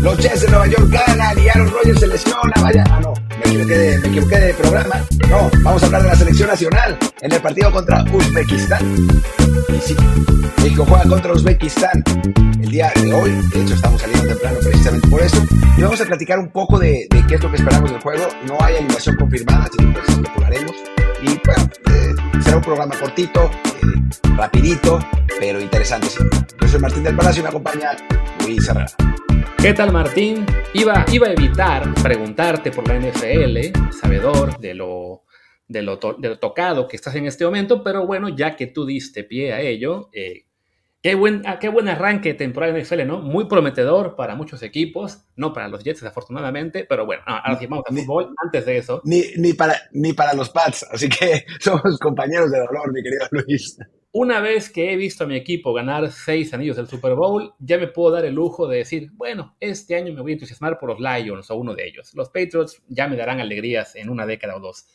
Los Jets de Nueva York ganan y Aaron Rodgers se lesiona. Vaya, ah, no, me equivoqué, de, me equivoqué de programa. No, vamos a hablar de la selección nacional en el partido contra Uzbekistán. Y sí, México juega contra Uzbekistán el día de hoy. De hecho, estamos saliendo temprano precisamente por eso. Y vamos a platicar un poco de, de qué es lo que esperamos del juego. No hay animación confirmada, así que pues especularemos. Y bueno, eh, será un programa cortito, eh, rapidito, pero interesante. Sí. Yo soy Martín del Palacio y me acompaña Luis Herrera. ¿Qué tal Martín? Iba, iba a evitar preguntarte por la NFL, sabedor de lo, de, lo de lo tocado que estás en este momento, pero bueno, ya que tú diste pie a ello, eh, Qué buen, ah, qué buen arranque de temporada en NFL, ¿no? Muy prometedor para muchos equipos, no para los Jets, desafortunadamente, pero bueno, ahora sí vamos a fútbol. Antes de eso. Ni, ni, para, ni para los Pats, así que somos compañeros de dolor, mi querido Luis. Una vez que he visto a mi equipo ganar seis anillos del Super Bowl, ya me puedo dar el lujo de decir, bueno, este año me voy a entusiasmar por los Lions o uno de ellos. Los Patriots ya me darán alegrías en una década o dos.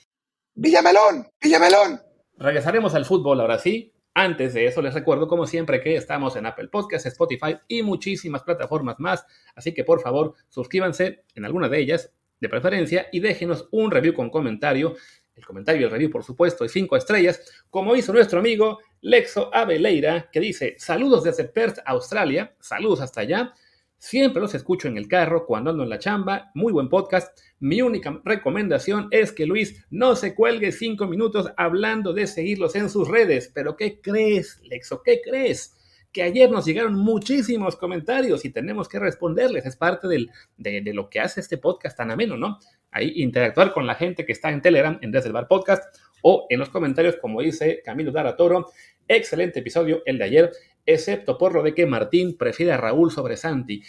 Villamelón, Villamelón. Regresaremos al fútbol ahora sí, antes de eso, les recuerdo, como siempre, que estamos en Apple Podcasts, Spotify y muchísimas plataformas más. Así que por favor, suscríbanse en alguna de ellas, de preferencia, y déjenos un review con comentario. El comentario y el review, por supuesto, y cinco estrellas, como hizo nuestro amigo Lexo Abeleira, que dice: Saludos desde Perth, Australia. Saludos hasta allá. Siempre los escucho en el carro cuando ando en la chamba. Muy buen podcast. Mi única recomendación es que Luis no se cuelgue cinco minutos hablando de seguirlos en sus redes. Pero ¿qué crees, Lexo? ¿Qué crees? Que ayer nos llegaron muchísimos comentarios y tenemos que responderles. Es parte del, de, lo que hace este podcast tan ameno, ¿no? Ahí interactuar con la gente que está en Telegram, en Desde el Bar Podcast, o en los comentarios, como dice Camilo Dara Toro. Excelente episodio el de ayer excepto por lo de que Martín prefiere a Raúl sobre Santi.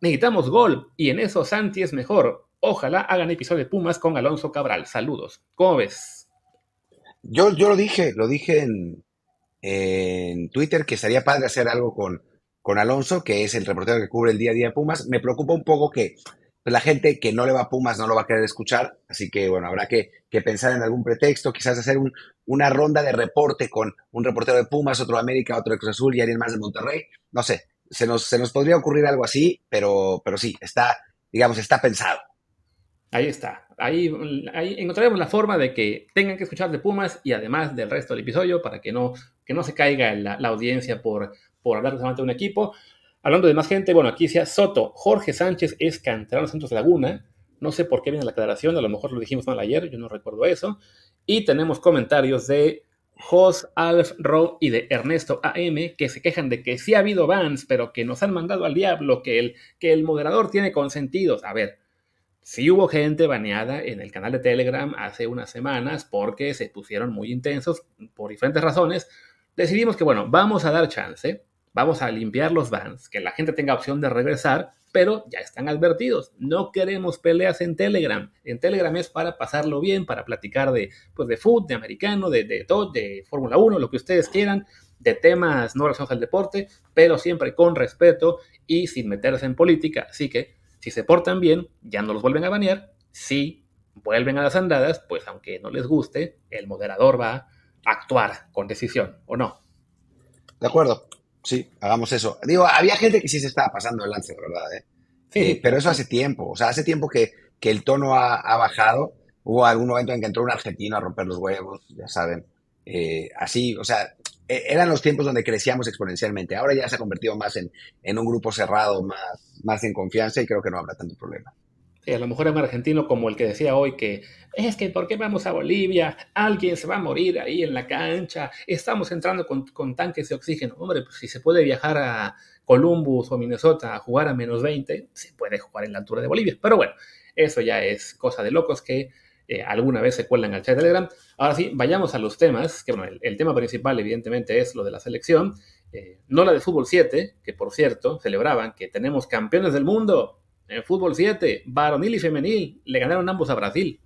Necesitamos gol y en eso Santi es mejor. Ojalá hagan episodio de Pumas con Alonso Cabral. Saludos. ¿Cómo ves? Yo, yo lo dije, lo dije en, en Twitter que sería padre hacer algo con, con Alonso, que es el reportero que cubre el día a día de Pumas. Me preocupa un poco que la gente que no le va a Pumas no lo va a querer escuchar, así que bueno, habrá que, que pensar en algún pretexto, quizás hacer un, una ronda de reporte con un reportero de Pumas, otro de América, otro de Cruz Azul y alguien más de Monterrey. No sé, se nos, se nos podría ocurrir algo así, pero, pero sí, está, digamos, está pensado. Ahí está. Ahí, ahí, encontraremos la forma de que tengan que escuchar de Pumas y además del resto del episodio para que no, que no se caiga la, la audiencia por, hablar de un equipo. Hablando de más gente, bueno, aquí decía Soto, Jorge Sánchez es canterano Santos Laguna. No sé por qué viene la aclaración, a lo mejor lo dijimos mal ayer, yo no recuerdo eso. Y tenemos comentarios de Jos, Alf, Rob y de Ernesto AM que se quejan de que sí ha habido bans, pero que nos han mandado al diablo, que el, que el moderador tiene consentidos. A ver, sí hubo gente baneada en el canal de Telegram hace unas semanas porque se pusieron muy intensos por diferentes razones. Decidimos que, bueno, vamos a dar chance, vamos a limpiar los bans, que la gente tenga opción de regresar, pero ya están advertidos. No queremos peleas en Telegram. En Telegram es para pasarlo bien, para platicar de, pues, de fútbol, de americano, de, de todo, de Fórmula 1, lo que ustedes quieran, de temas no relacionados al deporte, pero siempre con respeto y sin meterse en política. Así que, si se portan bien, ya no los vuelven a banear. Si vuelven a las andadas, pues aunque no les guste, el moderador va actuar con decisión, ¿o no? De acuerdo. Sí, hagamos eso. Digo, había gente que sí se estaba pasando el lance, ¿verdad? ¿Eh? Sí. Eh, pero eso hace tiempo. O sea, hace tiempo que, que el tono ha, ha, bajado. Hubo algún momento en que entró un argentino a romper los huevos, ya saben. Eh, así, o sea, eran los tiempos donde crecíamos exponencialmente. Ahora ya se ha convertido más en, en un grupo cerrado, más, más en confianza y creo que no habrá tanto problema. A lo mejor un argentino como el que decía hoy que es que ¿por qué vamos a Bolivia? Alguien se va a morir ahí en la cancha, estamos entrando con, con tanques de oxígeno. Hombre, pues si se puede viajar a Columbus o Minnesota a jugar a menos 20, se puede jugar en la altura de Bolivia. Pero bueno, eso ya es cosa de locos que eh, alguna vez se cuelan al chat de Telegram. Ahora sí, vayamos a los temas, que bueno, el, el tema principal evidentemente es lo de la selección, eh, no la de fútbol 7, que por cierto celebraban que tenemos campeones del mundo en fútbol 7, varonil y femenil, le ganaron ambos a Brasil.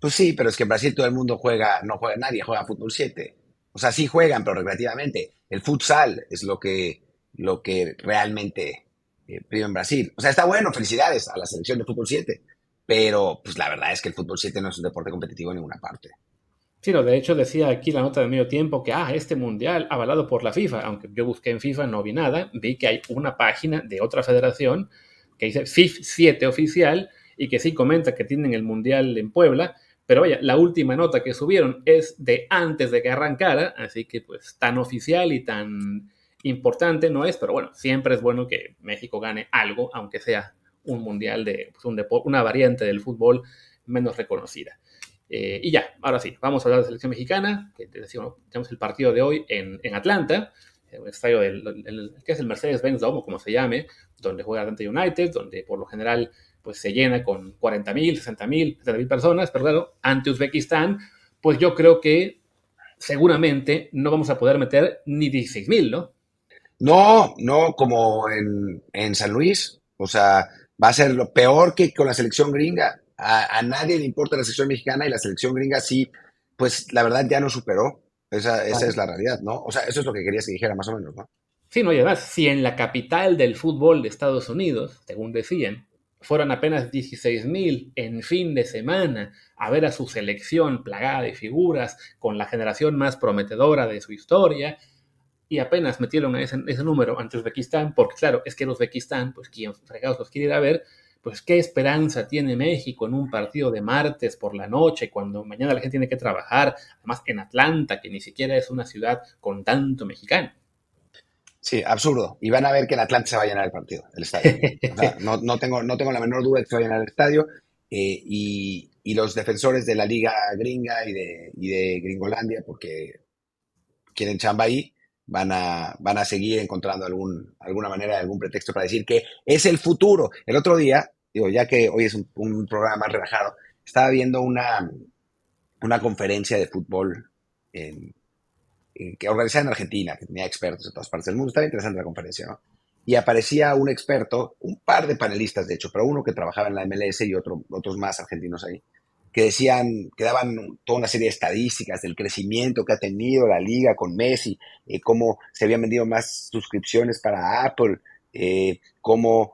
Pues sí, pero es que en Brasil todo el mundo juega, no juega nadie, juega fútbol 7. O sea, sí juegan, pero recreativamente. El futsal es lo que, lo que realmente eh, prima en Brasil. O sea, está bueno, felicidades a la selección de fútbol 7. Pero, pues la verdad es que el fútbol 7 no es un deporte competitivo en ninguna parte. Sí, no, de hecho decía aquí la nota de medio tiempo que, ah, este mundial avalado por la FIFA, aunque yo busqué en FIFA no vi nada, vi que hay una página de otra federación que dice FIF 7 oficial y que sí comenta que tienen el mundial en Puebla, pero vaya, la última nota que subieron es de antes de que arrancara, así que pues tan oficial y tan importante no es, pero bueno, siempre es bueno que México gane algo, aunque sea un mundial de pues, un una variante del fútbol menos reconocida. Eh, y ya, ahora sí, vamos a hablar de selección mexicana, que tenemos el partido de hoy en, en Atlanta, el estadio del, que es el Mercedes-Benz Dome, como se llame, donde juega Atlanta United, donde por lo general pues se llena con 40 mil, 60 mil, personas, pero claro, ante Uzbekistán, pues yo creo que seguramente no vamos a poder meter ni 16 mil, ¿no? No, no, como en, en, San Luis, o sea, va a ser lo peor que con la selección gringa. A, nadie le importa la selección mexicana y la selección gringa sí, pues la verdad ya no superó. Esa, esa es la realidad, ¿no? O sea, eso es lo que querías que dijera más o menos, ¿no? Sí, no, y además, si en la capital del fútbol de Estados Unidos, según decían, fueron apenas 16.000 en fin de semana a ver a su selección plagada de figuras con la generación más prometedora de su historia y apenas metieron ese, ese número ante Uzbekistán, porque claro, es que Uzbekistán, pues quien fregados los quiere ir a ver, pues qué esperanza tiene México en un partido de martes por la noche, cuando mañana la gente tiene que trabajar, además en Atlanta, que ni siquiera es una ciudad con tanto mexicano. Sí, absurdo. Y van a ver que en Atlanta se va a llenar el partido, el estadio. no, tengo, no tengo la menor duda de que se va a llenar el estadio. Eh, y, los defensores de la liga gringa y de, de Gringolandia, porque quieren chamba ahí, van a, van a seguir encontrando algún, alguna manera, algún pretexto para decir que es el futuro. El otro día, digo, ya que hoy es un, programa más relajado, estaba viendo una, una conferencia de fútbol en, que organizaba en Argentina, que tenía expertos de todas partes del mundo. Estaba interesante la conferencia, ¿no? Y aparecía un experto, un par de panelistas, de hecho, pero uno que trabajaba en la MLS y otro, otros más argentinos ahí, que decían, que daban toda una serie de estadísticas del crecimiento que ha tenido la liga con Messi, eh, cómo se habían vendido más suscripciones para Apple, eh, cómo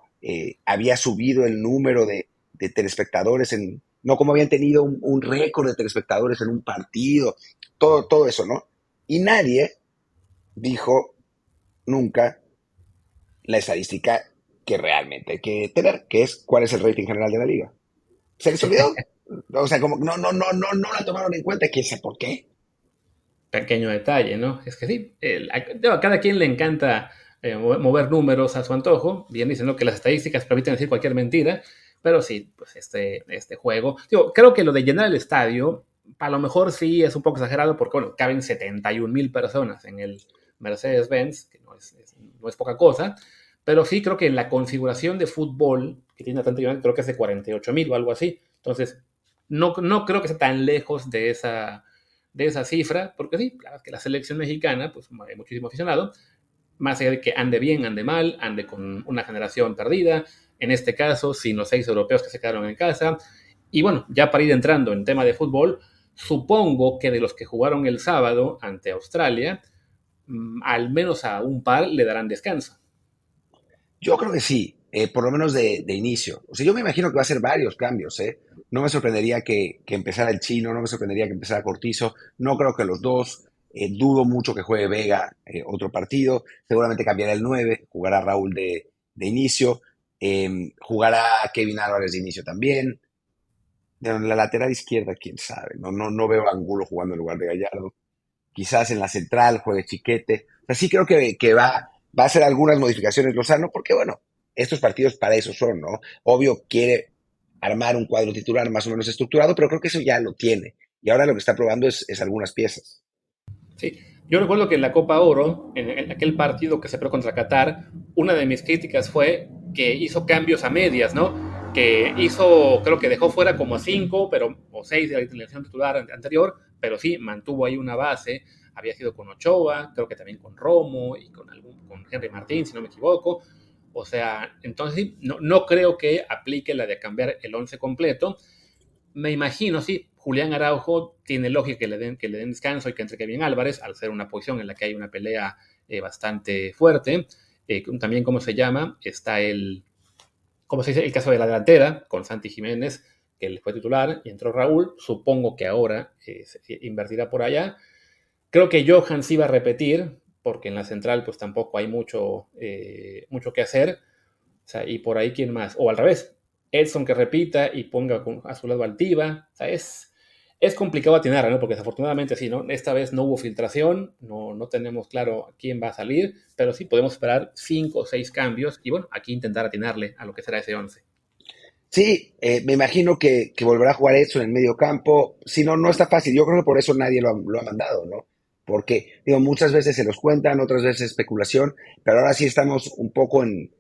había subido el número de, telespectadores en, no, cómo habían tenido un, un récord de telespectadores en un partido, todo, todo eso, ¿no? Y nadie dijo nunca la estadística que realmente hay que tener, que es cuál es el rating general de la liga. ¿Se les olvidó? o sea, como no, no, no, no, no la tomaron en cuenta, quién sabe por qué. Pequeño detalle, ¿no? Es que sí, a cada quien le encanta eh, mover números a su antojo. Bien dicen ¿no? que las estadísticas permiten decir cualquier mentira, pero sí, pues este, este juego. Digo, creo que lo de llenar el estadio a lo mejor sí es un poco exagerado porque, bueno, caben 71 mil personas en el Mercedes-Benz, que no es, no es, poca cosa, pero sí creo que la configuración de fútbol que tiene Atlanta creo que es de 48 mil o algo así. Entonces, no, no creo que sea tan lejos de esa, de esa cifra, porque sí, claro que la selección mexicana, pues hay muchísimo aficionado, más allá de que ande bien, ande mal, ande con una generación perdida, en este caso, sin los seis europeos que se quedaron en casa. Y bueno, ya para ir entrando en tema de fútbol, Supongo que de los que jugaron el sábado ante Australia, mm, al menos a un par le darán descanso. Yo creo que sí, eh, por lo menos de, inicio. O sea, yo me imagino que va a ser varios cambios. ¿eh? No me sorprendería que, empezara el chino, no me sorprendería que empezara Cortizo. No creo que los dos. Eh, dudo mucho que juegue Vega otro partido. Seguramente cambiará el 9, jugará Raúl de, de inicio. Em, jugará Kevin Álvarez de inicio también. En la lateral izquierda, quién sabe. No, no, no veo Angulo jugando en lugar de Gallardo. Quizás en la central juegue Chiquete. O sí creo que, que va, va a hacer algunas modificaciones Lozano, porque bueno, estos partidos para eso son, ¿no? Obvio quiere armar un cuadro titular más o menos estructurado, pero creo que eso ya lo tiene. Y ahora lo que está probando es, algunas piezas. Sí, yo recuerdo que en la Copa Oro, en, aquel partido que se perdió contra Qatar, una de mis críticas fue que hizo cambios a medias, ¿no? que hizo, creo que dejó fuera como cinco, pero, o seis de la selección titular anterior, pero sí mantuvo ahí una base. Había sido con Ochoa, creo que también con Romo y con, con Henry Martín, si no me equivoco. O sea, entonces no, no creo que aplique la de cambiar el once completo. Me imagino, sí, Julián Araujo tiene lógica que le den, que le den descanso y que entre Kevin Álvarez, al ser una posición en la que hay una pelea eh, bastante fuerte. Eh, también, ¿cómo se llama? Está el, como se dice, el caso de la delantera, con Santi Jiménez, que él fue titular y entró Raúl. Supongo que ahora eh, invertirá por allá. Creo que Johan sí va a repetir, porque en la central pues tampoco hay mucho, eh, mucho que hacer. O sea, y por ahí, ¿quién más? O al revés, Edson que repita y ponga a su lado Altiva. O sea, es, es complicado atinar, ¿no? Porque desafortunadamente sí, ¿no? Esta vez no hubo filtración, no, no tenemos claro quién va a salir, pero sí podemos esperar cinco o seis cambios y bueno, aquí intentar atinarle a lo que será ese 11. Sí, eh, me imagino que, volverá a jugar eso en el medio campo. Si no, no está fácil. Yo creo que por eso nadie lo ha, mandado, ¿no? Porque, digo, muchas veces se los cuentan, otras veces especulación, pero ahora sí estamos un poco en,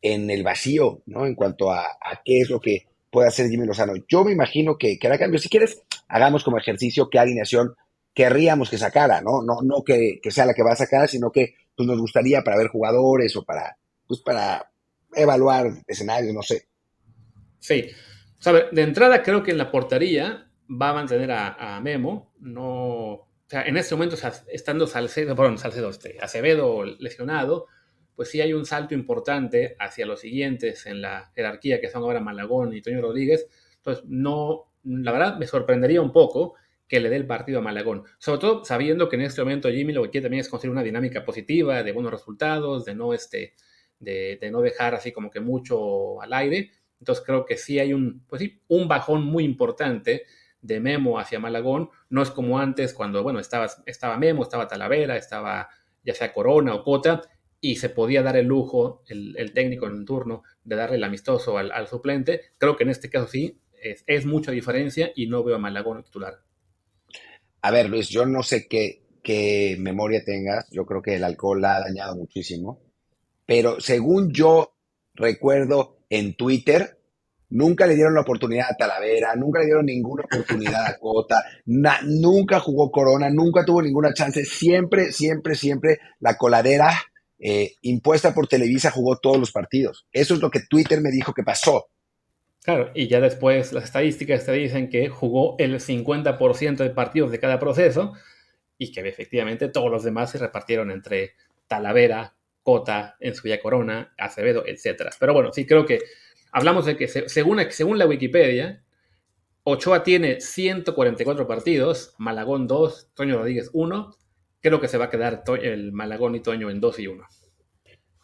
el vacío, ¿no? En cuanto a, qué es lo que puede hacer Jimmy Lozano. Yo me imagino que, que hará cambio. Si quieres, hagamos como ejercicio qué alineación querríamos que sacara, ¿no? No, no que, sea la que va a sacar, sino que pues, nos gustaría para ver jugadores o para, pues, para evaluar escenarios, no sé. Sí. O de entrada creo que en la portería va a mantener a, Memo. No, sea, en este momento, estando Salcedo, perdón, Salcedo, este, Acevedo lesionado, pues sí hay un salto importante hacia los siguientes en la jerarquía, que son ahora Malagón y Toño Rodríguez. Entonces, no, la verdad me sorprendería un poco que le dé el partido a Malagón. Sobre todo sabiendo que en este momento Jimmy lo que quiere también es construir una dinámica positiva, de buenos resultados, de no, este, de, de no dejar así como que mucho al aire. Entonces creo que sí hay un, pues sí, un bajón muy importante de Memo hacia Malagón. No es como antes cuando, bueno, estaba, estaba Memo, estaba Talavera, estaba ya sea Corona o Cota, y se podía dar el lujo, el, técnico en el turno, de darle el amistoso al, suplente. Creo que en este caso sí, es, mucha diferencia y no veo a Malagón titular. A ver, Luis, yo no sé qué, qué memoria tengas. Yo creo que el alcohol ha dañado muchísimo. Pero según yo recuerdo, en Twitter, nunca le dieron la oportunidad a Talavera, nunca le dieron ninguna oportunidad a Cota, nunca jugó Corona, nunca tuvo ninguna chance, siempre, siempre, siempre la coladera eh, impuesta por Televisa jugó todos los partidos. Eso es lo que Twitter me dijo que pasó. Claro, y ya después las estadísticas te dicen que jugó el 50% de partidos de cada proceso y que efectivamente todos los demás se repartieron entre Talavera, Cota, en suya Corona, Acevedo, etc. Pero bueno, sí creo que hablamos de que según, según la Wikipedia, Ochoa tiene 144 partidos, Malagón 2, Toño Rodríguez 1. Creo que se va a quedar el Malagón y Toño en 2 y 1.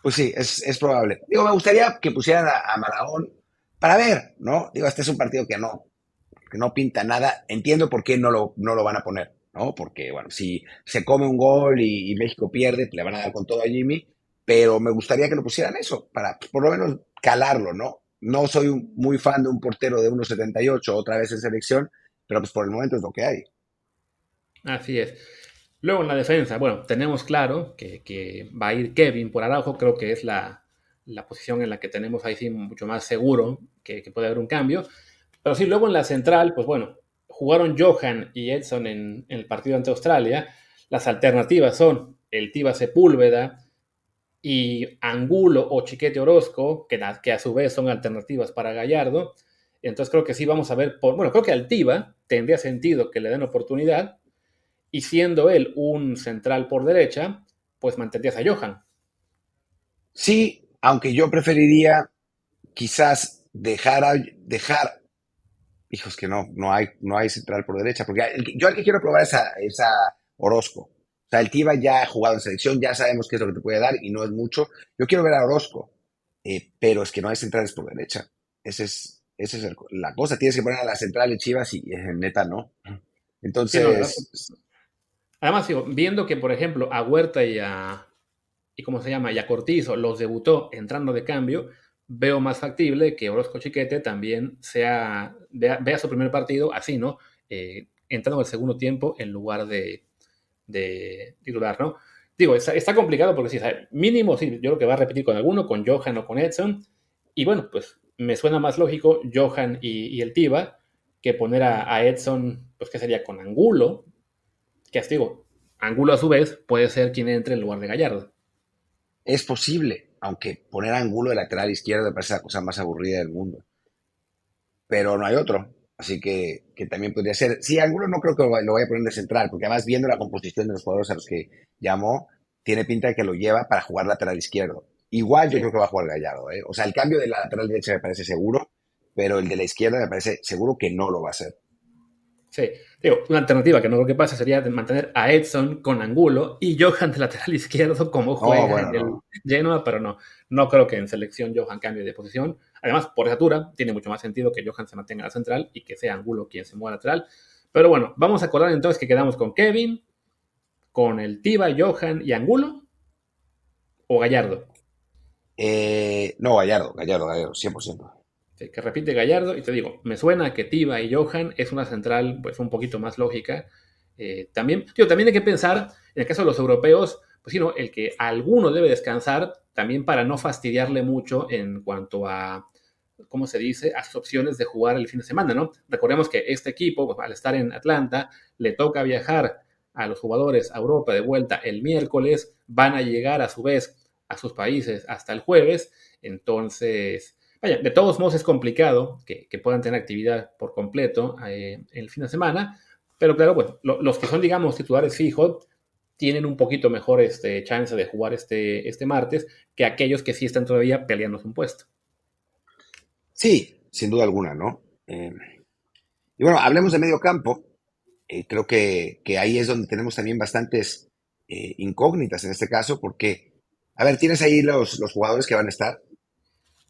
Pues sí, es, probable. Digo, me gustaría que pusieran a, Malagón para ver, ¿no? Digo, este es un partido que no, que no pinta nada. Entiendo por qué no lo, no lo van a poner, ¿no? Porque, bueno, si se come un gol y, México pierde, pues le van a dar con todo a Jimmy pero me gustaría que lo pusieran eso, para por lo menos calarlo, ¿no? No soy muy fan de un portero de 1.78 otra vez en selección, pero pues por el momento es lo que hay. Así es. Luego en la defensa, bueno, tenemos claro que, va a ir Kevin por Araujo, creo que es la, posición en la que tenemos ahí sí mucho más seguro que, puede haber un cambio. Pero sí, luego en la central, pues bueno, jugaron Johan y Edson en, en el partido ante Australia. Las alternativas son el Tiva Sepúlveda, y Angulo o Chiquete Orozco, que, a su vez son alternativas para Gallardo. Entonces creo que sí vamos a ver, por, bueno, creo que Altiva tendría sentido que le den oportunidad y siendo él un central por derecha, pues mantendrías a Johan. Sí, aunque yo preferiría quizás dejar, dejar, hijos que no, no hay, no hay central por derecha, porque yo al que quiero probar es a, es a Orozco. O sea, el Tiva ya ha jugado en selección, ya sabemos qué es lo que te puede dar y no es mucho. Yo quiero ver a Orozco, eh, pero es que no hay centrales por derecha. Esa es, esa es la cosa. Tienes que poner a la central de Chivas y neta no. Entonces. Además, viendo que, por ejemplo, a Huerta y a. ¿Y cómo se llama? Y a Cortizo los debutó entrando de cambio, veo más factible que Orozco Chiquete también sea, vea, su primer partido así, ¿no? Eh, entrando en el segundo tiempo en lugar de, de titular, ¿no? Digo, está, complicado porque sí, mínimo, sí, yo creo que va a repetir con alguno, con Johan o con Edson. Y bueno, pues me suena más lógico Johan y, el Tiva que poner a, Edson, pues que sería con Angulo, que así digo, Angulo a su vez puede ser quien entre en lugar de Gallardo. Es posible, aunque poner a Angulo de lateral izquierdo me parece la cosa más aburrida del mundo. Pero no hay otro. Así que, también podría ser. Sí, Angulo no creo que lo, vaya a poner de central, porque además viendo la composición de los jugadores a los que llamó, tiene pinta de que lo lleva para jugar lateral izquierdo. Igual yo creo que va a jugar Gallardo, ¿eh? O sea, el cambio de la lateral derecha me parece seguro, pero el de la izquierda me parece seguro que no lo va a hacer. Sí, digo, una alternativa que no creo que pase sería mantener a Edson con Angulo y Johan de lateral izquierdo como juega en el Genoa, pero no, no creo que en selección Johan cambie de posición. Además, por estatura, tiene mucho más sentido que Johan se mantenga a la central y que sea Angulo quien se mueva lateral. Pero bueno, vamos a acordar entonces que quedamos con Kevin, con el Tiba, Johan y Angulo o Gallardo. Eh, no, Gallardo, Gallardo, Gallardo, 100% que repite Gallardo, y te digo, me suena que Tiba y Johan es una central pues un poquito más lógica. Eh, también, tío, también hay que pensar, en el caso de los europeos, pues sí, el que alguno debe descansar, también para no fastidiarle mucho en cuanto a, ¿cómo se dice?, a sus opciones de jugar el fin de semana, ¿no? Recordemos que este equipo, pues, al estar en Atlanta, le toca viajar a los jugadores a Europa de vuelta el miércoles, van a llegar a su vez a sus países hasta el jueves, entonces Vaya, de todos modos es complicado que, puedan tener actividad por completo eh, el fin de semana, pero claro, pues los que son, digamos, titulares fijos tienen un poquito mejor este, chance de jugar este, este martes que aquellos que sí están todavía peleando un puesto. Sí, sin duda alguna, ¿no? Eh, y bueno, hablemos de medio campo. Eh, creo que, ahí es donde tenemos también bastantes incógnitas en este caso, porque, a ver, tienes ahí los, los jugadores que van a estar.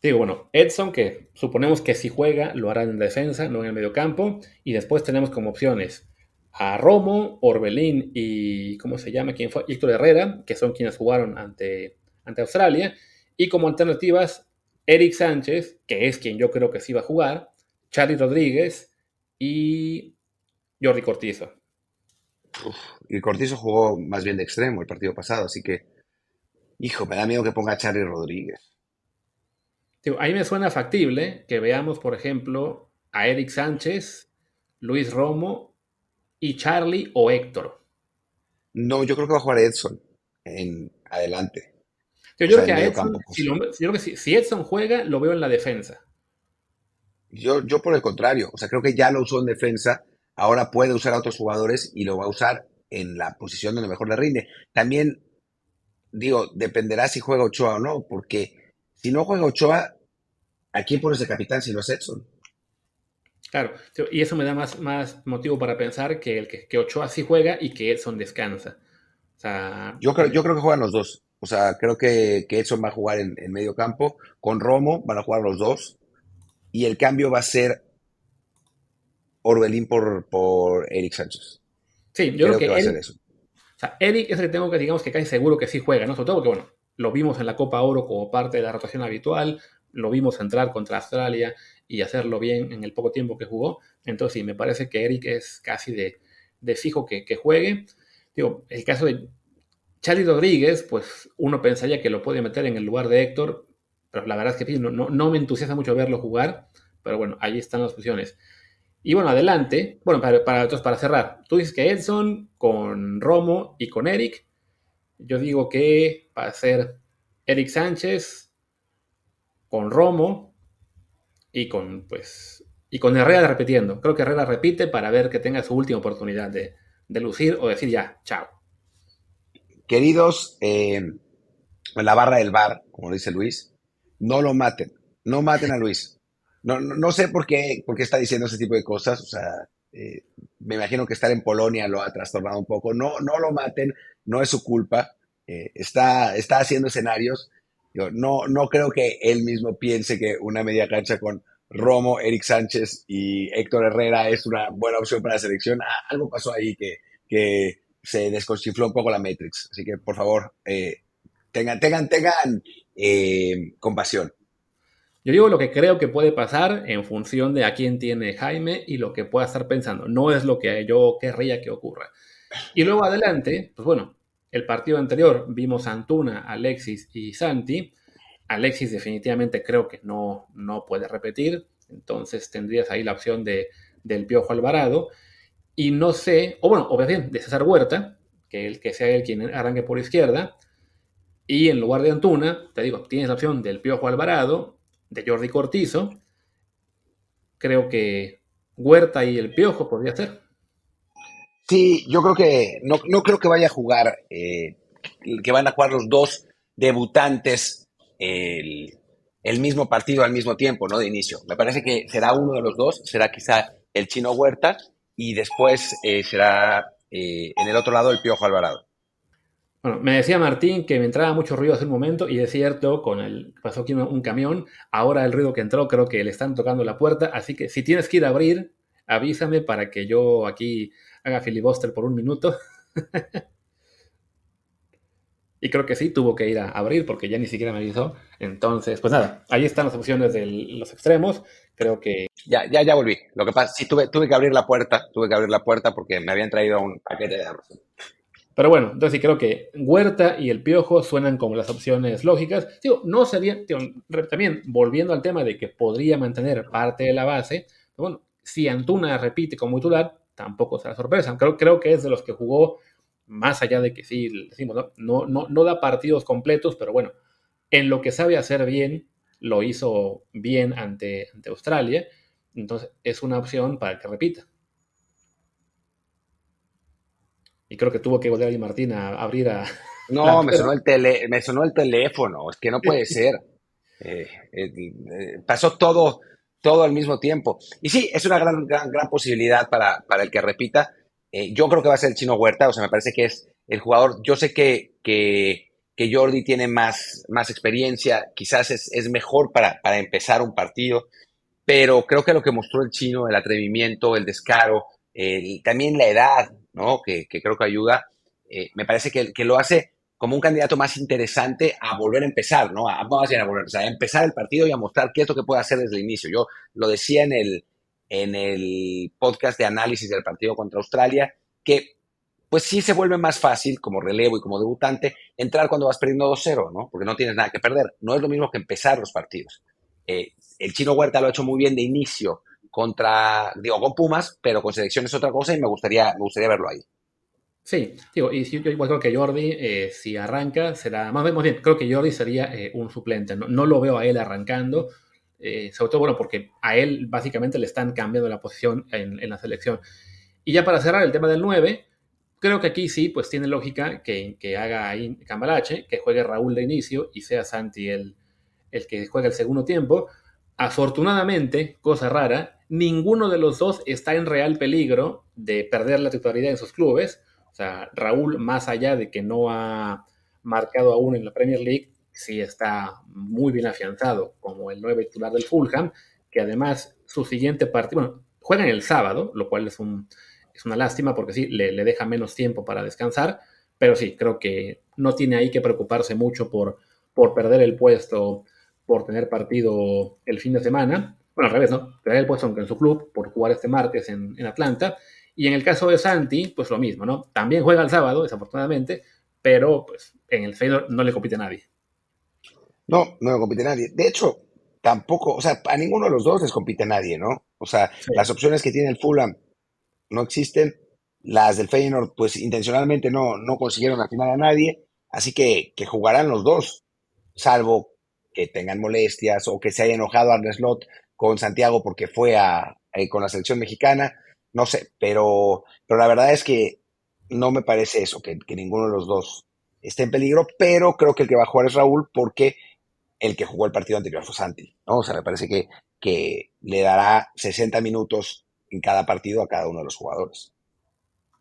Digo, bueno, Edson, que suponemos que si juega, lo hará en defensa, no en el medio campo. Y después tenemos como opciones a Romo, Orbelín y, ¿cómo se llama? ¿Quién fue? Héctor Herrera, que son quienes jugaron ante, ante Australia. Y como alternativas, Eric Sánchez, que es quien yo creo que sí va a jugar, Charlie Rodríguez y Jordi Cortizo. y Cortizo jugó más bien de extremo el partido pasado, así que, hijo, me da miedo que ponga a Charlie Rodríguez. A mí me suena factible que veamos, por ejemplo, a Eric Sánchez, Luis Romo y Charlie o Héctor. No, yo creo que va a jugar Edson en adelante. Yo, creo que Edson, si, Edson juega, lo veo en la defensa. Yo, yo por el contrario, o sea, creo que ya lo usó en defensa, ahora puede usar a otros jugadores y lo va a usar en la posición donde mejor le rinde. También, digo, dependerá si juega Ochoa o no, porque si no juega Ochoa, ¿a quién pones de capitán si no es Edson? Claro, y eso me da más, más motivo para pensar que, el que, Ochoa sí juega y que Edson descansa. yo, creo, yo creo que juegan los dos. O sea, creo que, Edson va a jugar en, medio campo. Con Romo van a jugar los dos. Y el cambio va a ser Orbelín por, por Eric Sánchez. Sí, yo creo, que, va a ser eso. O sea, Eric es el que tengo que, digamos, que casi seguro que sí juega, ¿no? Sobre todo porque, bueno, lo vimos en la Copa Oro como parte de la rotación habitual, lo vimos entrar contra Australia y hacerlo bien en el poco tiempo que jugó. Entonces sí, me parece que Eric es casi de, fijo que, juegue. Digo, el caso de Charlie Rodríguez, pues uno pensaría que lo puede meter en el lugar de Héctor, pero la verdad es que no, no, me entusiasma mucho verlo jugar, pero bueno, ahí están las opciones. Y bueno, adelante, bueno, para, para, para cerrar, tú dices que Edson con Romo y con Eric, yo digo que va a ser Eric Sánchez con Romo y con, pues, y con Herrera repitiendo. Creo que Herrera repite para ver que tenga su última oportunidad de, lucir o decir ya, chao. Queridos, eh, la barra del bar, como dice Luis, no lo maten, no maten a Luis. No, no, sé por qué, por qué está diciendo ese tipo de cosas, o sea, eh, me imagino que estar en Polonia lo ha trastornado un poco. No, no lo maten, no es su culpa. Eh, está, está haciendo escenarios. No, no creo que él mismo piense que una media cancha con Romo, Eric Sánchez y Héctor Herrera es una buena opción para la selección. Ah, algo pasó ahí que, que se desconchifló un poco la Matrix. Así que, por favor, eh, tengan, tengan, tengan compasión. Yo digo lo que creo que puede pasar en función de a quién tiene Jaime y lo que pueda estar pensando. No es lo que yo querría que ocurra. Y luego adelante, pues bueno, el partido anterior vimos Antuna, Alexis y Santi. Alexis definitivamente creo que no, no puede repetir. Entonces tendrías ahí la opción de, del Piojo Alvarado. Y no sé, o bueno, o bien de César Huerta, que el que sea él quien arranque por izquierda. Y en lugar de Antuna, te digo, tienes la opción del Piojo Alvarado de Jordi Cortizo. Creo que Huerta y el Piojo podría ser. Sí, yo creo que no, creo que vaya a jugar, eh, que van a jugar los dos debutantes el, mismo partido al mismo tiempo, ¿no? De inicio. Me parece que será uno de los dos, será quizá el chino Huerta y después eh, será eh, en el otro lado el Piojo Alvarado. Bueno, me decía Martín que me entraba mucho ruido hace un momento y es cierto, con el pasó aquí un, camión, ahora el ruido que entró creo que le están tocando la puerta, así que si tienes que ir a abrir, avísame para que yo aquí haga filibuster por un minuto. y creo que sí, tuvo que ir a abrir porque ya ni siquiera me avisó. Entonces, pues nada, ahí están las opciones de los extremos. Creo que... Ya, ya, ya volví. Lo que pasa, sí, tuve, tuve que abrir la puerta, tuve que abrir la puerta porque me habían traído un paquete de arroz. Pero bueno, entonces sí creo que Huerta y el Piojo suenan como las opciones lógicas. Digo, no sería, también volviendo al tema de que podría mantener parte de la base, bueno, si Antuna repite como titular, tampoco será sorpresa. Creo, creo que es de los que jugó, más allá de que sí, decimos, ¿no? No, no, da partidos completos, pero bueno, en lo que sabe hacer bien, lo hizo bien ante, ante Australia. Entonces es una opción para que repita. Y creo que tuvo que volver a Martín a abrir a. No, me sonó, el tele, me sonó el teléfono. Es que no puede ser. Eh, eh, eh, pasó todo, todo al mismo tiempo. Y sí, es una gran, gran, gran posibilidad para, para el que repita. yo creo que va a ser el chino Huerta. O sea, me parece que es el jugador. Yo sé que, que, que Jordi tiene más, más experiencia. Quizás es, es mejor para, para empezar un partido. Pero creo que lo que mostró el chino, el atrevimiento, el descaro, también la edad, que, creo que ayuda. Eh, me parece que, que, lo hace como un candidato más interesante a volver a empezar, ¿no? A, volver a empezar, el partido y a mostrar qué es lo que puede hacer desde el inicio. Yo lo decía en el, en el podcast de análisis del partido contra Australia, que pues sí se vuelve más fácil como relevo y como debutante entrar cuando vas perdiendo 2-0, ¿no? Porque no tienes nada que perder. No es lo mismo que empezar los partidos. Eh, el chino Huerta lo ha hecho muy bien de inicio contra, digo, con Pumas, pero con selección es otra cosa y me gustaría, me gustaría verlo ahí. Sí, digo, y yo igual creo que Jordi, eh, si arranca, será, más bien, creo que Jordi sería eh, un suplente, no, lo veo a él arrancando, eh, sobre todo, bueno, porque a él básicamente le están cambiando la posición en, la selección. Y ya para cerrar el tema del 9, creo que aquí sí, pues tiene lógica que, haga ahí Cambalache, que juegue Raúl de inicio y sea Santi el, el que juegue el segundo tiempo. Afortunadamente, cosa rara, ninguno de los dos está en real peligro de perder la titularidad en sus clubes. Sea, Raúl, más allá de que no ha marcado aún en la Premier League, sí está muy bien afianzado como el nuevo titular del Fulham, que además su siguiente partido, bueno, juegan el sábado, lo cual es, un, es una lástima porque sí, le, deja menos tiempo para descansar, pero sí, creo que no tiene ahí que preocuparse mucho por, perder el puesto, por tener partido el fin de semana bueno, al revés, ¿no? Traer el puesto en su club por jugar este martes en, Atlanta. Y en el caso de Santi, pues lo mismo, ¿no? También juega el sábado, desafortunadamente, pero pues en el Feyenoord no le compite a nadie. No, no le compite a nadie. De hecho, tampoco, o sea, a ninguno de los dos les compite a nadie, ¿no? O sea, las opciones que tiene el Fulham no existen. Las del Feyenoord, pues intencionalmente no, no consiguieron al final a nadie. Así que, que jugarán los dos, salvo que tengan molestias o que se haya enojado Arne Slot con Santiago porque fue a, eh, con la selección mexicana, no sé, pero, pero la verdad es que no me parece eso, que, ninguno de los dos esté en peligro, pero creo que el que va a jugar es Raúl porque el que jugó el partido anterior fue Santi, ¿no? O sea, me parece que, que le dará 60 minutos en cada partido a cada uno de los jugadores.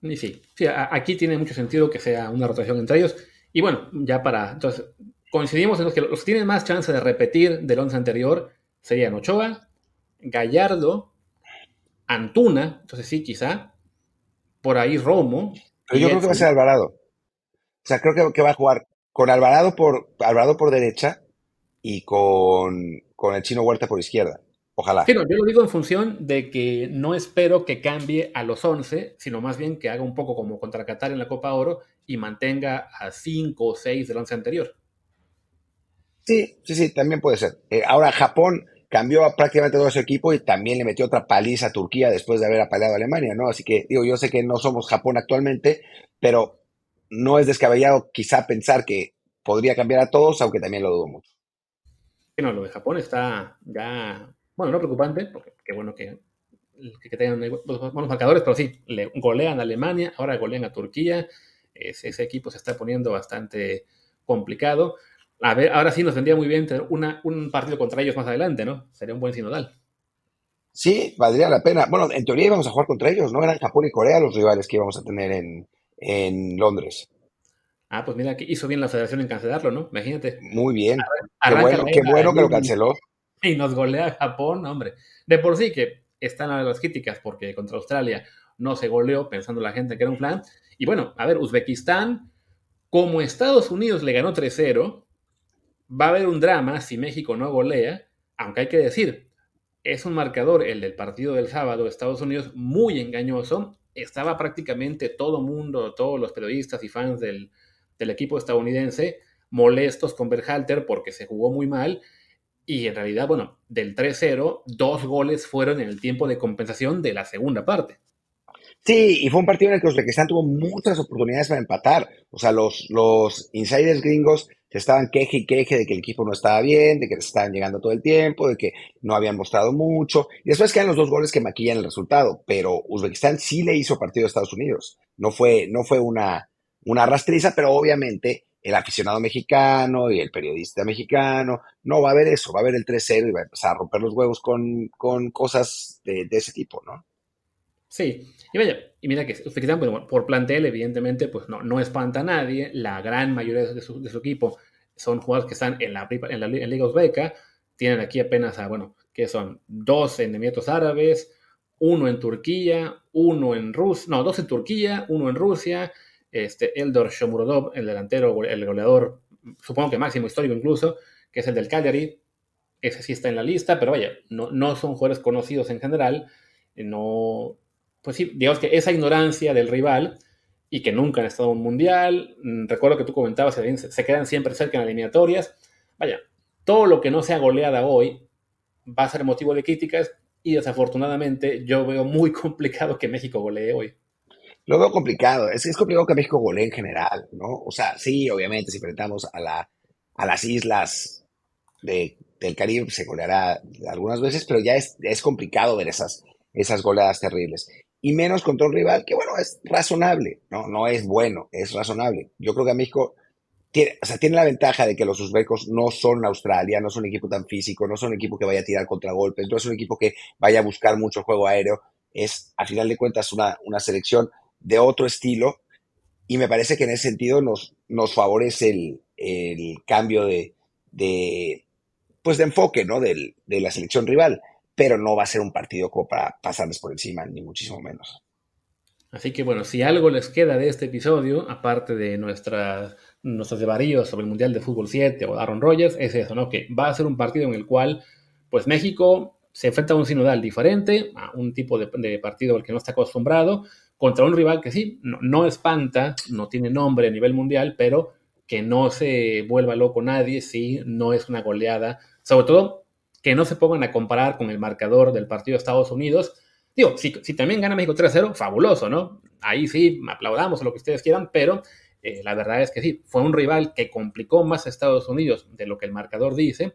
Y sí, sí, aquí tiene mucho sentido que sea una rotación entre ellos. Y bueno, ya para, entonces, coincidimos en los que los que tienen más chance de repetir del once anterior serían Ochoa, Gallardo, Antuna, entonces sí, quizá, por ahí Romo. Pero yo creo que va a ser Alvarado. O sea, creo que, va a jugar con Alvarado por, Alvarado por derecha y con, el chino Huerta por izquierda. Ojalá. yo lo digo en función de que no espero que cambie a los 11, sino más bien que haga un poco como contra Qatar en la Copa Oro y mantenga a 5 o 6 del 11 anterior. Sí, sí, sí, también puede ser. Eh, ahora, Japón, cambió prácticamente todo su equipo y también le metió otra paliza a Turquía después de haber apaleado a Alemania, ¿no? Así que, digo, yo sé que no somos Japón actualmente, pero no es descabellado quizá pensar que podría cambiar a todos, aunque también lo dudo mucho. No, lo de Japón está ya, bueno, no preocupante, porque qué bueno que, tengan buenos marcadores, pero sí, le golean a Alemania, ahora golean a Turquía, ese equipo se está poniendo bastante complicado. A ver, ahora sí nos vendría muy bien tener una, un partido contra ellos más adelante, ¿no? Sería un buen sinodal. Sí, valdría la pena. Bueno, en teoría íbamos a jugar contra ellos, ¿no? Eran Japón y Corea los rivales que íbamos a tener en, en Londres. Ah, pues mira, que hizo bien la federación en cancelarlo, ¿no? Imagínate. Muy bien. qué bueno, qué bueno que lo canceló. Y nos golea Japón, hombre. De por sí que están las críticas porque contra Australia no se goleó pensando la gente que era un plan. Y bueno, a ver, Uzbekistán, como Estados Unidos le ganó 3-0, va a haber un drama si México no golea, aunque hay que decir, es un marcador, el del partido del sábado de Estados Unidos, muy engañoso. Estaba prácticamente todo mundo, todos los periodistas y fans del, del equipo estadounidense molestos con Berhalter porque se jugó muy mal. Y en realidad, bueno, del 3-0, dos goles fueron en el tiempo de compensación de la segunda parte. Sí, y fue un partido en el que Uzbekistán tuvo muchas oportunidades para empatar. O sea, los, los insiders gringos se estaban queje y queje de que el equipo no estaba bien, de que les estaban llegando todo el tiempo, de que no habían mostrado mucho. Y después quedan los dos goles que maquillan el resultado. Pero Uzbekistán sí le hizo partido a Estados Unidos. No fue, no fue una, una rastriza, pero obviamente el aficionado mexicano y el periodista mexicano no va a ver eso, va a ver el 3-0 y va a empezar a romper los huevos con, cosas de, ese tipo, ¿no? Sí, y vaya, y mira que Uzbekistán, por plantel, evidentemente, pues no, no espanta a nadie. La gran mayoría de su, equipo son jugadores que están en la, en la, Liga Uzbeca. Tienen aquí apenas a, bueno, que son dos en Emiratos Árabes, uno en Turquía, uno en Rusia, no, dos en Turquía, uno en Rusia, este, Eldor Shomurodov, el delantero, el goleador, supongo que máximo histórico incluso, que es el del Cagliari, ese sí está en la lista, pero vaya, no, no son jugadores conocidos en general, no, pues sí, digamos que esa ignorancia del rival y que nunca han estado en un mundial, mm, recuerdo que tú comentabas, se, quedan siempre cerca en eliminatorias, vaya, todo lo que no sea goleada hoy va a ser motivo de críticas y desafortunadamente yo veo muy complicado que México golee hoy. Lo veo complicado. Es, es complicado que México golee en general, ¿no? O sea, sí, obviamente, si enfrentamos a, la, a las islas de, del Caribe, se goleará algunas veces, pero ya es, es complicado ver esas, esas goleadas terribles. Y menos contra un rival que, bueno, es razonable, ¿no? No es bueno, es razonable. Yo creo que México tiene, o sea, tiene la ventaja de que los uzbecos no son Australia, no son un equipo tan físico, no son un equipo que vaya a tirar contragolpes, no es un equipo que vaya a buscar mucho juego aéreo. Es, a final de cuentas, una, una selección de otro estilo y me parece que en ese sentido nos, nos favorece el, el cambio de, de, pues de enfoque ¿no? de la selección rival, pero no va a ser un partido como para pasarles por encima, ni muchísimo menos. Así que bueno, si algo les queda de este episodio, aparte de nuestras, nuestros devaríos sobre el Mundial de Fútbol 7 o Aaron Rodgers, es eso, ¿no? Que va a ser un partido en el cual, pues México se enfrenta a un sinodal diferente, a un tipo de, partido al que no está acostumbrado, contra un rival que sí, no, espanta, no tiene nombre a nivel mundial, pero que no se vuelva loco nadie, sí, no es una goleada, sobre todo que no se pongan a comparar con el marcador del partido de Estados Unidos. Digo, si, también gana México 3-0, fabuloso, ¿no? Ahí sí, aplaudamos lo que ustedes quieran, pero eh, la verdad es que sí, fue un rival que complicó más a Estados Unidos de lo que el marcador dice,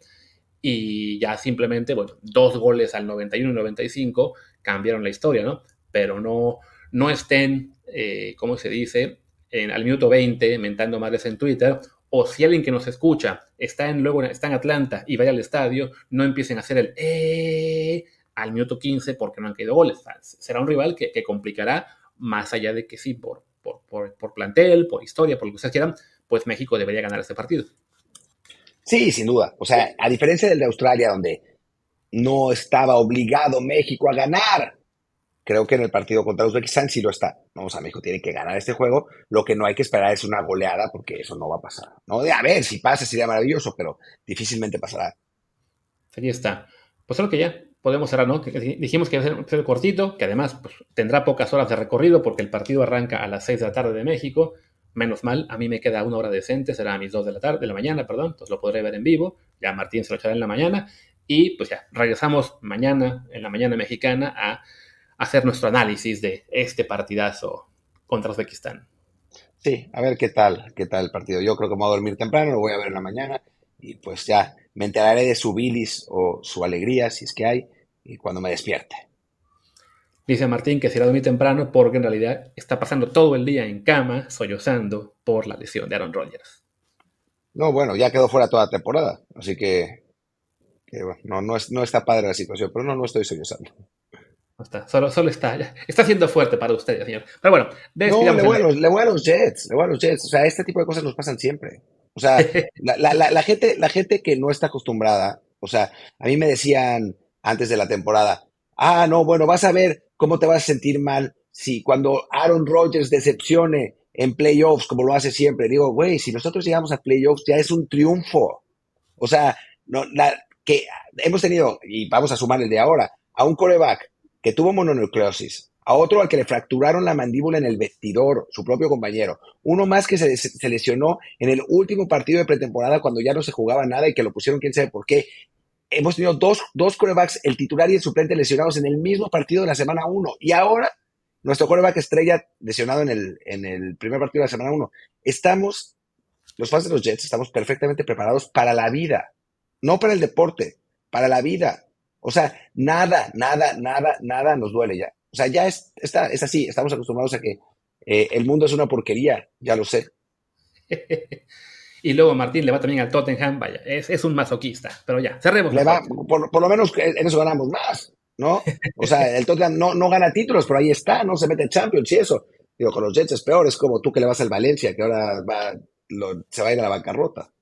y ya simplemente, bueno, dos goles al 91 y 95 cambiaron la historia, ¿no? Pero no, no estén, eh, ¿cómo se dice?, en, al minuto 20 mentando madres en Twitter, o si alguien que nos escucha está en, luego, está en Atlanta y vaya al estadio, no empiecen a hacer el eh al minuto 15 porque no han caído goles. Será un rival que, complicará, más allá de que sí, por, por, por, plantel, por historia, por lo que ustedes quieran, pues México debería ganar este partido. Sí, sin duda. O sea, a diferencia del de Australia, donde no estaba obligado México a ganar, Creo que en el partido contra Uzbekistán sí lo está. Vamos a México tiene que ganar este juego. Lo que no hay que esperar es una goleada porque eso no va a pasar. ¿no? De a ver, si pasa sería maravilloso, pero difícilmente pasará. Ahí está. Pues solo que ya podemos cerrar, ¿no? dijimos que iba a ser cortito, que además pues, tendrá pocas horas de recorrido porque el partido arranca a las 6 de la tarde de México. Menos mal, a mí me queda una hora decente, será a mis 2 de la tarde, de la mañana, perdón, entonces lo podré ver en vivo. Ya Martín se lo echará en la mañana. Y pues ya, regresamos mañana, en la mañana mexicana, a hacer nuestro análisis de este partidazo contra Uzbekistán. Sí, a ver qué tal, qué tal el partido. Yo creo que me voy a dormir temprano, lo voy a ver en la mañana y pues ya me enteraré de su bilis o su alegría, si es que hay, y cuando me despierte. Dice Martín que se irá a dormir temprano porque en realidad está pasando todo el día en cama, sollozando por la lesión de Aaron Rodgers. No, bueno, ya quedó fuera toda la temporada, así que, no, no, es, no está padre la situación, pero no, no estoy sollozando. No está, solo, solo está, está siendo fuerte para ustedes, señor. Pero bueno, no, le voy, a los, le voy a los Jets, le voy a los Jets, o sea, este tipo de cosas nos pasan siempre. O sea, la, la, la, gente, la gente que no está acostumbrada, o sea, a mí me decían antes de la temporada, ah, no, bueno, vas a ver cómo te vas a sentir mal si cuando Aaron Rodgers decepcione en playoffs, como lo hace siempre, digo, güey, si nosotros llegamos a playoffs ya es un triunfo. O sea, no, la, que hemos tenido, y vamos a sumar el de ahora, a un coreback que tuvo mononucleosis, a otro al que le fracturaron la mandíbula en el vestidor, su propio compañero, uno más que se, se lesionó en el último partido de pretemporada cuando ya no se jugaba nada y que lo pusieron quién sabe por qué. Hemos tenido dos, dos corebacks, el titular y el suplente lesionados en el mismo partido de la semana uno. Y ahora nuestro quarterback estrella lesionado en el, en el primer partido de la semana 1. Estamos, los fans de los Jets, estamos perfectamente preparados para la vida, no para el deporte, para la vida. O sea, nada, nada, nada, nada nos duele ya. O sea, ya es, está, es así, estamos acostumbrados a que eh, el mundo es una porquería, ya lo sé. y luego Martín le va también al Tottenham, vaya, es, es un masoquista, pero ya, cerremos. Le va, por, por, lo menos en eso ganamos más. ¿no? O sea, el Tottenham no, no gana títulos, pero ahí está, ¿no? Se mete en Champions y eso. Digo, con los Jets es peor, es como tú que le vas al Valencia, que ahora va, se va a ir a la bancarrota.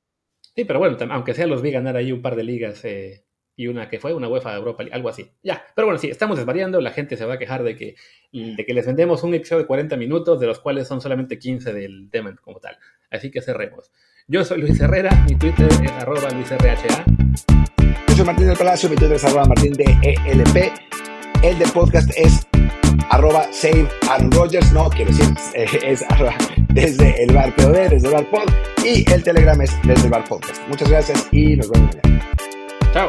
Sí, pero bueno, aunque sea los vi ganar ahí un par de ligas eh, y una que fue una UEFA Europa algo así. Ya, pero bueno, sí, estamos desvariando, la gente se va a quejar de que, de que les vendemos un episodio de 40 minutos, de los cuales son solamente 15 del tema como tal. Así que cerremos. Yo soy Luis Herrera, mi Twitter es arroba luisrha soy Martín del Palacio, mi Twitter es arroba Martín de ELP. El del podcast es arroba save Aaron Rodgers, no, quiero decir, es arroba desde el bar POD, desde el bar pod, y el Telegram es desde el bar podcast. Muchas gracias y nos vemos mañana. Chao.